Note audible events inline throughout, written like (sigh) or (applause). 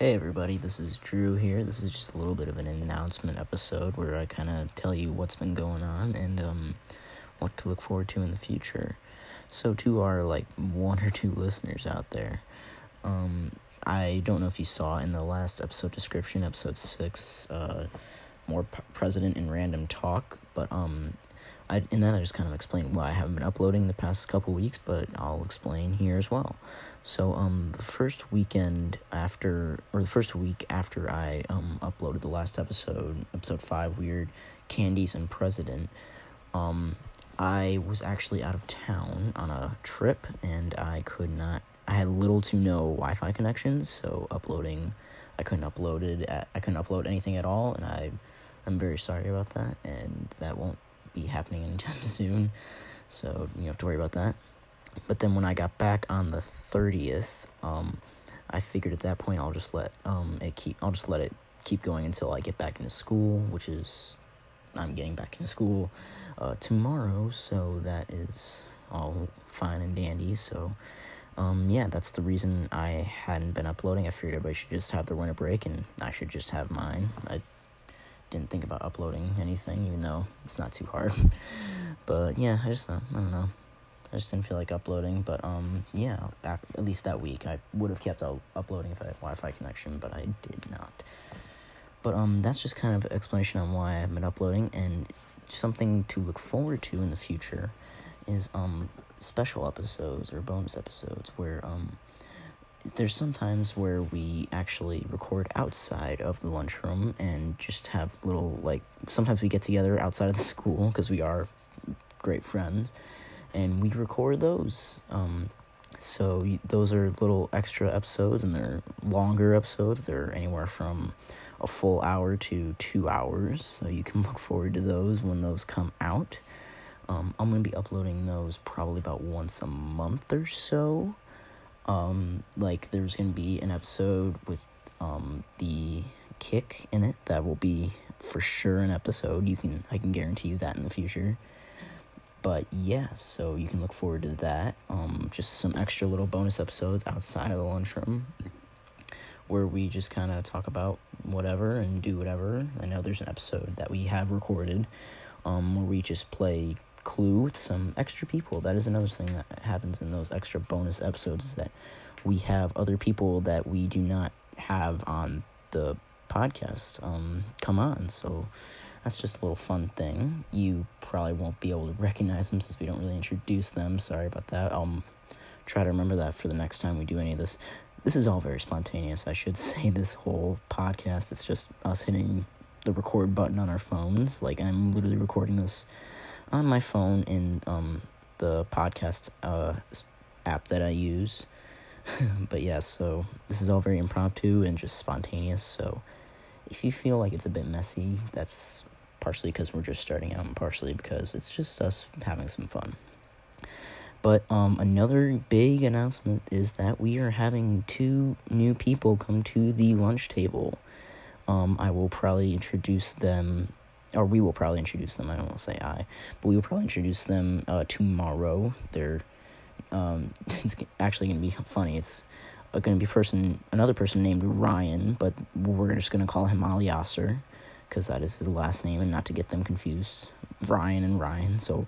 Hey everybody, this is Drew here. This is just a little bit of an announcement episode where I kind of tell you what's been going on and um, what to look forward to in the future. So, to our like one or two listeners out there, um, I don't know if you saw in the last episode description, episode six, uh, more p- president and random talk, but um, I in that I just kind of explained why I haven't been uploading the past couple weeks, but I'll explain here as well. So um, the first weekend after, or the first week after I um uploaded the last episode, episode five, weird candies and president, um, I was actually out of town on a trip, and I could not. I had little to no Wi-Fi connections, so uploading, I couldn't upload it. At, I couldn't upload anything at all, and I, I'm very sorry about that, and that won't be happening anytime (laughs) soon. So you have to worry about that. But then when I got back on the thirtieth, um, I figured at that point I'll just let um it keep. I'll just let it keep going until I get back into school, which is I'm getting back into school uh, tomorrow. So that is all fine and dandy. So. Um, yeah, that's the reason I hadn't been uploading. I figured everybody should just have their winter break, and I should just have mine. I didn't think about uploading anything, even though it's not too hard. (laughs) but yeah, I just uh, I don't know. I just didn't feel like uploading. But um, yeah, at, at least that week I would have kept up- uploading if I had Wi-Fi connection, but I did not. But um, that's just kind of explanation on why I've been uploading, and something to look forward to in the future is um special episodes or bonus episodes where um there's sometimes where we actually record outside of the lunchroom and just have little like sometimes we get together outside of the school because we are great friends and we record those um so those are little extra episodes and they're longer episodes. They're anywhere from a full hour to two hours so you can (laughs) look forward to those when those come out. Um, i'm going to be uploading those probably about once a month or so um like there's gonna be an episode with um the kick in it that will be for sure an episode. You can i can guarantee you that in the future. But yeah so you can look forward to that. Um just some extra little bonus episodes outside of the lunchroom where we just kind of talk about whatever and do whatever. I know there's an episode that we have recorded um where we just play clue with some extra people. That is another thing that happens in those extra bonus episodes is that we have other people that we do not have on the podcast um come on. So that's just a little fun thing. You probably won't be able to recognize them since we don't really introduce them. Sorry about that. I'll try to remember that for the next time we do any of this. This is all very spontaneous i should (laughs) say this whole podcast. It's just us hitting the record button on our phones. Like i'm literally recording this on my phone in um the podcast uh app that I use. (laughs) but yeah, so this is all very impromptu and just spontaneous. So if you feel like it's a bit messy, that's partially because we're just starting out and partially because it's just us having some fun. But um, another big announcement is that we are having two new people come to the lunch table. Um, I will probably introduce them, or we will probably introduce them. I don't want to say I, but we will probably introduce them uh, tomorrow. They're um, (laughs) it's actually gonna be funny. It's uh, gonna be person another person named Ryan, but we're just gonna call him Ali Yasser because that is his last name, and not to get them confused. Ryan and Ryan. So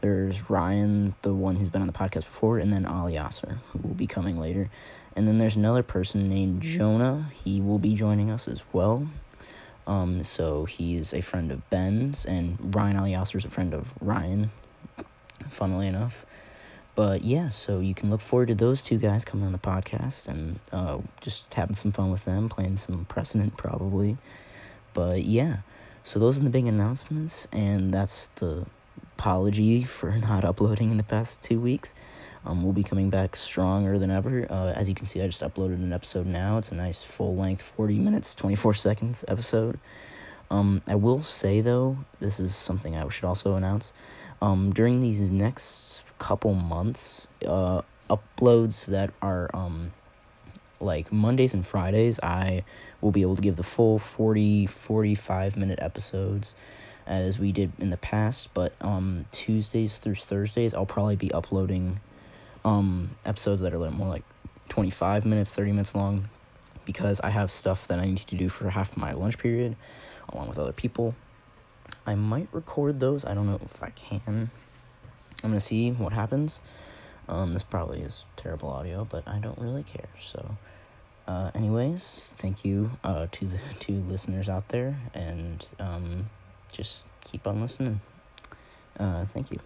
there's Ryan, the one who's been on the podcast before, and then Ali Yasser, who will be coming later. And then there's another person named Jonah. He will be joining us as well. Um, so he's a friend of Ben's, and Ryan Ali Yasser is a friend of Ryan. Funnily enough, but yeah, so you can look forward to those two guys coming on the podcast and uh, just having some fun with them, playing some president probably. But yeah, so those are the big announcements, and that's the apology (laughs) for not uploading in the past two weeks. Um, we'll be coming back stronger than ever. Uh, as you can see, I just uploaded an episode now. It's a nice full length, 40 minutes, 24 seconds episode. Um, I will say, though, this is something I should also announce. Um, during these next couple months, uh, uploads that are um, like Mondays and Fridays, I will be able to give the full 40, 45 minute episodes as we did in the past. But um, Tuesdays through Thursdays, I'll probably be uploading um, episodes that are a little more like 25 minutes, 30 minutes long. because I have stuff that I need to do for half my lunch period, along with other people. I might record those. I don't know if I can. I'm gonna see what happens. Um, this probably is terrible audio, but I don't really care. So, uh, anyways, thank you uh, to the (laughs) two listeners out there, and um, just keep on listening. Uh, thank you.